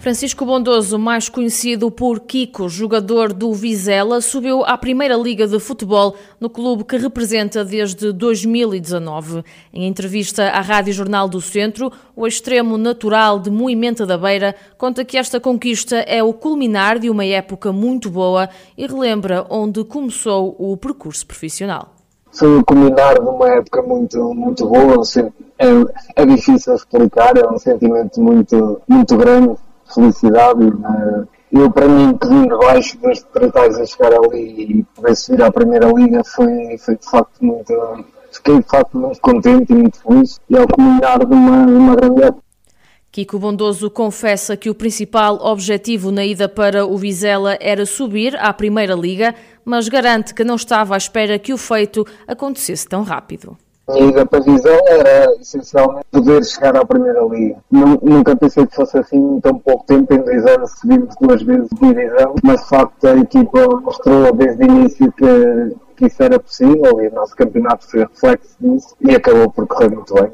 Francisco Bondoso, mais conhecido por Kiko, jogador do Vizela, subiu à Primeira Liga de Futebol no clube que representa desde 2019. Em entrevista à Rádio Jornal do Centro, o extremo natural de Moimenta da Beira conta que esta conquista é o culminar de uma época muito boa e relembra onde começou o percurso profissional. Foi o culminar de uma época muito, muito boa, é, é difícil explicar, é um sentimento muito, muito grande felicidade. Uh, eu, para mim, de baixo desde tratais a chegar ali e poder subir à Primeira Liga foi, foi de facto muito. Fiquei de facto muito contente e muito feliz e ao culminar de uma, de uma grande época. Kiko Bondoso confessa que o principal objetivo na ida para o Vizela era subir à Primeira Liga, mas garante que não estava à espera que o feito acontecesse tão rápido minha ida para a divisão era essencialmente poder chegar à Primeira Liga. Nunca pensei que fosse assim em tão pouco tempo, em dois anos subimos duas vezes de divisão, mas de facto a equipa mostrou desde o início que, que isso era possível e o nosso campeonato foi reflexo disso e acabou por correr muito bem.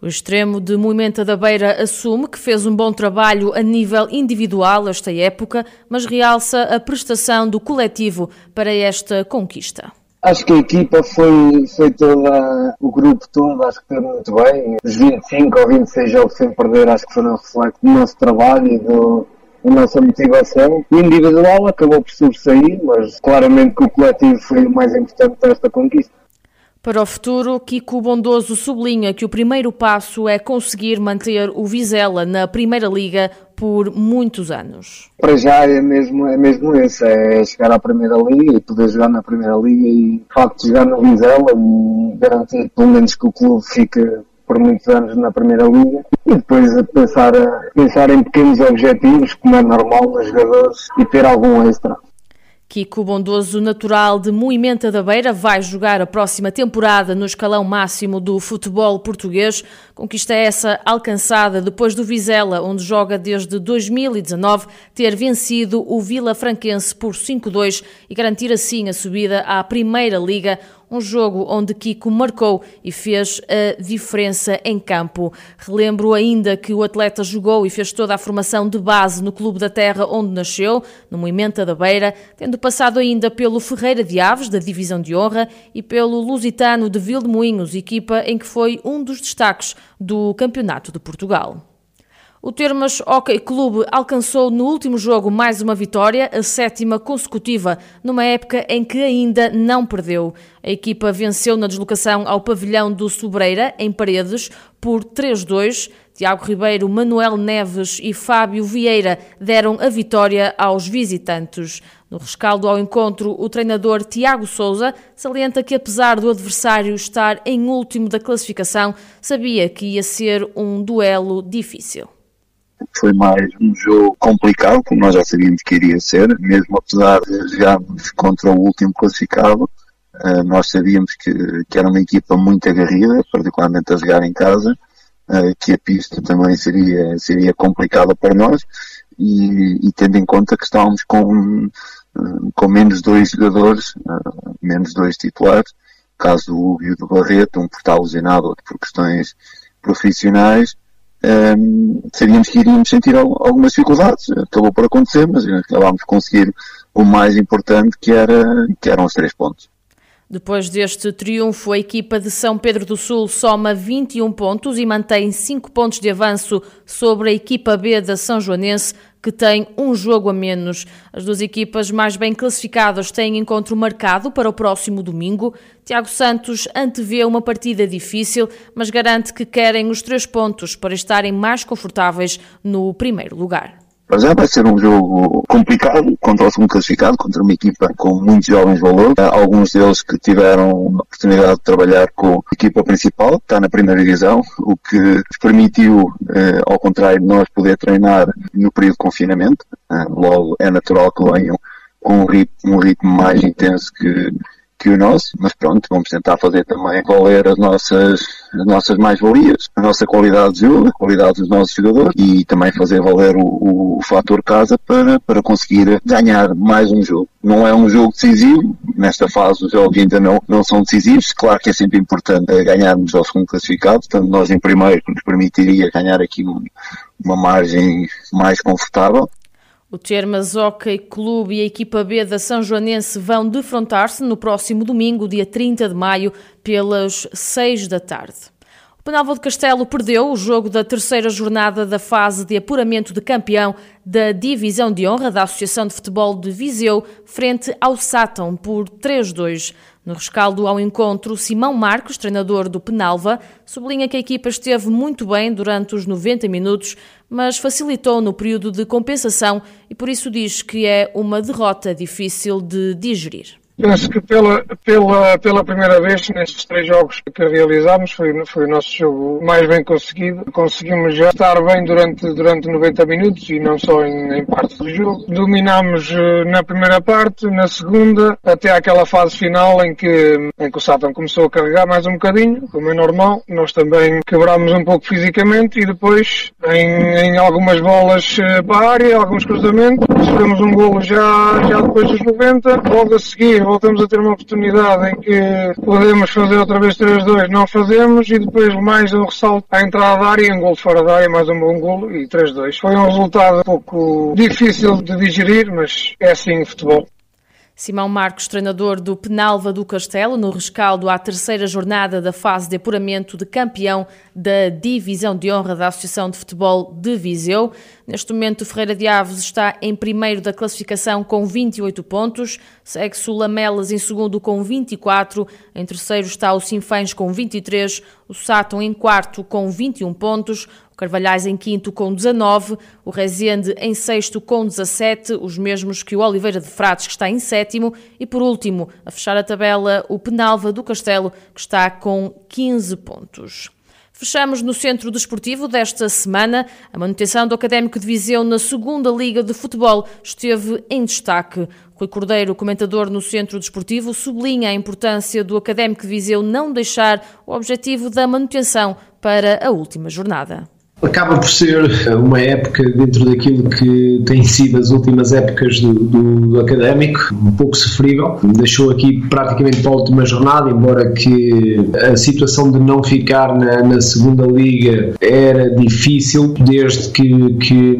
O extremo de Moimenta da Beira assume que fez um bom trabalho a nível individual esta época, mas realça a prestação do coletivo para esta conquista. Acho que a equipa foi, foi toda, o grupo todo, acho que teve muito bem. Os 25 ou 26 jogos sem perder, acho que foram reflexo do nosso trabalho e do, nossa motivação. O individual acabou por sobressair, mas claramente que o coletivo foi o mais importante para esta conquista. Para o futuro, Kiko Bondoso sublinha que o primeiro passo é conseguir manter o Vizela na Primeira Liga por muitos anos. Para já é mesmo, é mesmo esse, é chegar à Primeira Liga e poder jogar na Primeira Liga e, de facto, jogar no Vizela e garantir, pelo menos, que o clube fique por muitos anos na Primeira Liga e depois pensar, pensar em pequenos objetivos, como é normal nos jogadores, e ter algum extra. Kiko Bondoso, natural de Moimenta da Beira, vai jogar a próxima temporada no escalão máximo do futebol português. Conquista essa alcançada depois do Vizela, onde joga desde 2019, ter vencido o Vila Franquense por 5-2 e garantir assim a subida à Primeira Liga, um jogo onde Kiko marcou e fez a diferença em campo. Relembro ainda que o atleta jogou e fez toda a formação de base no Clube da Terra onde nasceu, no Moimenta da Beira, tendo passado ainda pelo Ferreira de Aves, da Divisão de Honra, e pelo Lusitano de Vildemoinhos, equipa em que foi um dos destaques do Campeonato de Portugal. O Termas Hockey Clube alcançou no último jogo mais uma vitória, a sétima consecutiva, numa época em que ainda não perdeu. A equipa venceu na deslocação ao pavilhão do Sobreira, em Paredes, por 3-2. Tiago Ribeiro, Manuel Neves e Fábio Vieira deram a vitória aos visitantes. No rescaldo ao encontro, o treinador Tiago Souza salienta que, apesar do adversário estar em último da classificação, sabia que ia ser um duelo difícil. Foi mais um jogo complicado, como nós já sabíamos que iria ser, mesmo apesar de jogarmos contra o último classificado, eh, nós sabíamos que, que era uma equipa muito agarrida, particularmente a jogar em casa, eh, que a pista também seria, seria complicada para nós, e, e tendo em conta que estávamos com, eh, com menos dois jogadores, menos dois titulares, caso do Hugo e do Barreto, um por estar lesionado, outro por questões profissionais, um, sabíamos que iríamos sentir algumas dificuldades. Acabou por acontecer, mas acabámos de conseguir o mais importante, que, era, que eram os três pontos. Depois deste triunfo, a equipa de São Pedro do Sul soma 21 pontos e mantém 5 pontos de avanço sobre a equipa B da São Joanense, que tem um jogo a menos. As duas equipas mais bem classificadas têm encontro marcado para o próximo domingo. Tiago Santos antevê uma partida difícil, mas garante que querem os três pontos para estarem mais confortáveis no primeiro lugar. Para já vai ser um jogo complicado contra o segundo classificado, contra uma equipa com muitos jovens valores. Há alguns deles que tiveram a oportunidade de trabalhar com a equipa principal, que está na primeira divisão, o que permitiu, eh, ao contrário de nós, poder treinar no período de confinamento. Eh, logo é natural que venham com um ritmo, um ritmo mais intenso que, que o nosso, mas pronto, vamos tentar fazer também valer as nossas, as nossas mais-valias, a nossa qualidade de jogo, a qualidade dos nossos jogadores e também fazer valer o, o, fator casa para, para conseguir ganhar mais um jogo. Não é um jogo decisivo, nesta fase os jogos ainda não, não são decisivos, claro que é sempre importante ganharmos ao segundo classificado, portanto nós em primeiro que nos permitiria ganhar aqui uma margem mais confortável. O Termas Hockey Clube e a equipa B da São Joanense vão defrontar-se no próximo domingo, dia 30 de maio, pelas 6 da tarde. Penalva de Castelo perdeu o jogo da terceira jornada da fase de apuramento de campeão da Divisão de Honra da Associação de Futebol de Viseu, frente ao Sátão, por 3-2. No rescaldo ao encontro, Simão Marcos, treinador do Penalva, sublinha que a equipa esteve muito bem durante os 90 minutos, mas facilitou no período de compensação e por isso diz que é uma derrota difícil de digerir. Penso que pela, pela, pela primeira vez nestes três jogos que realizámos foi, foi o nosso jogo mais bem conseguido. Conseguimos já estar bem durante, durante 90 minutos e não só em, em parte do jogo. Dominámos eh, na primeira parte, na segunda, até aquela fase final em que, em que o Satan começou a carregar mais um bocadinho, como é normal. Nós também quebrámos um pouco fisicamente e depois em, em algumas bolas eh, para a área, alguns cruzamentos, sofremos um golo já, já depois dos 90. Logo a seguir voltamos a ter uma oportunidade em que podemos fazer outra vez 3-2, não fazemos, e depois mais um ressalto à entrada da área, um gol fora da área, mais um bom golo e 3-2. Foi um resultado um pouco difícil de digerir, mas é assim o futebol. Simão Marcos, treinador do Penalva do Castelo, no rescaldo à terceira jornada da fase de apuramento de campeão da Divisão de Honra da Associação de Futebol de Viseu. Neste momento, Ferreira de Aves está em primeiro da classificação com 28 pontos, segue-se o Lamelas em segundo com 24, em terceiro está o Sinfãs com 23, o Sátão em quarto com 21 pontos, o Carvalhais em quinto com 19, o Rezende em sexto com 17, os mesmos que o Oliveira de Frades, que está em sétimo, e por último, a fechar a tabela, o Penalva do Castelo, que está com 15 pontos. Fechamos no Centro Desportivo desta semana. A manutenção do Académico de Viseu na segunda Liga de Futebol esteve em destaque. Rui Cordeiro, comentador no Centro Desportivo, sublinha a importância do Académico de Viseu não deixar o objetivo da manutenção para a última jornada acaba por ser uma época dentro daquilo que tem sido as últimas épocas do, do, do, académico, um pouco sofrível. Deixou aqui praticamente para a última jornada, embora que a situação de não ficar na, na segunda liga era difícil, desde que, que,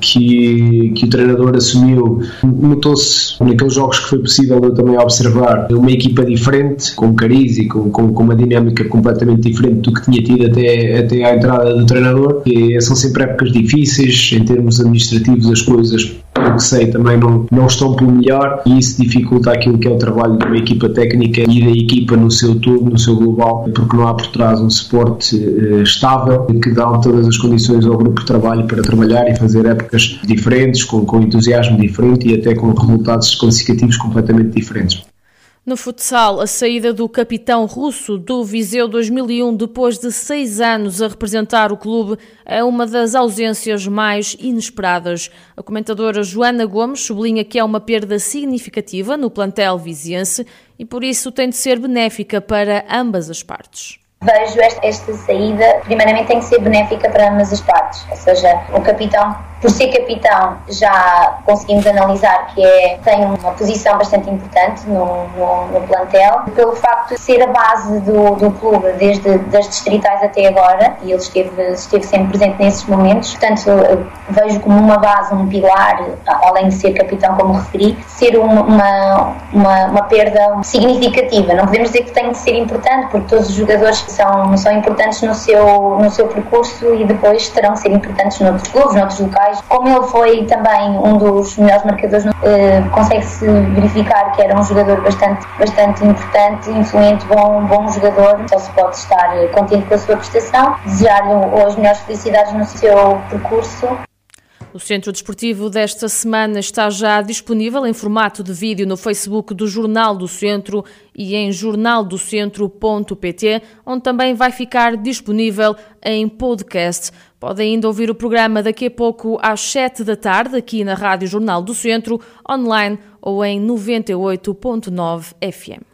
que, que o treinador assumiu, notou-se naqueles jogos que foi possível eu também observar uma equipa diferente, com cariz e com, com, com uma dinâmica completamente diferente do que tinha tido até, até à entrada do treinador e são sempre épocas difíceis, em termos administrativos as coisas pelo que sei, também não, não estão pelo melhor e isso dificulta aquilo que é o trabalho de uma equipa técnica e da equipa no seu todo, no seu global, porque não há por trás um suporte uh, estável que dá todas as condições ao grupo de trabalho para trabalhar e fazer épocas diferentes, com, com entusiasmo diferente e até com resultados classificativos completamente diferentes. No futsal, a saída do capitão russo do Viseu 2001 depois de seis anos a representar o clube é uma das ausências mais inesperadas. A comentadora Joana Gomes sublinha que é uma perda significativa no plantel viziense e por isso tem de ser benéfica para ambas as partes vejo esta, esta, saída, primeiramente tem que ser benéfica para ambas as partes, ou seja, o capitão, por ser capitão, já conseguimos analisar que é, tem uma posição bastante importante no, no, no plantel, pelo facto de ser a base do, do clube desde das distritais até agora, e ele esteve, esteve sempre presente nesses momentos, portanto vejo como uma base, um pilar, além de ser capitão como referi, ser uma, uma, uma, uma perda significativa, não podemos dizer que tem de ser importante, porque todos os jogadores são, são importantes no seu, no seu percurso e depois terão que ser importantes noutros clubes, noutros locais. Como ele foi também um dos melhores marcadores, eh, consegue-se verificar que era um jogador bastante, bastante importante, influente, bom, bom jogador, então se pode estar contente com a sua prestação, desejar-lhe as melhores felicidades no seu percurso. O Centro Desportivo desta semana está já disponível em formato de vídeo no Facebook do Jornal do Centro e em jornaldocentro.pt, onde também vai ficar disponível em podcast. Podem ainda ouvir o programa daqui a pouco às 7 da tarde, aqui na Rádio Jornal do Centro, online ou em 98.9 FM.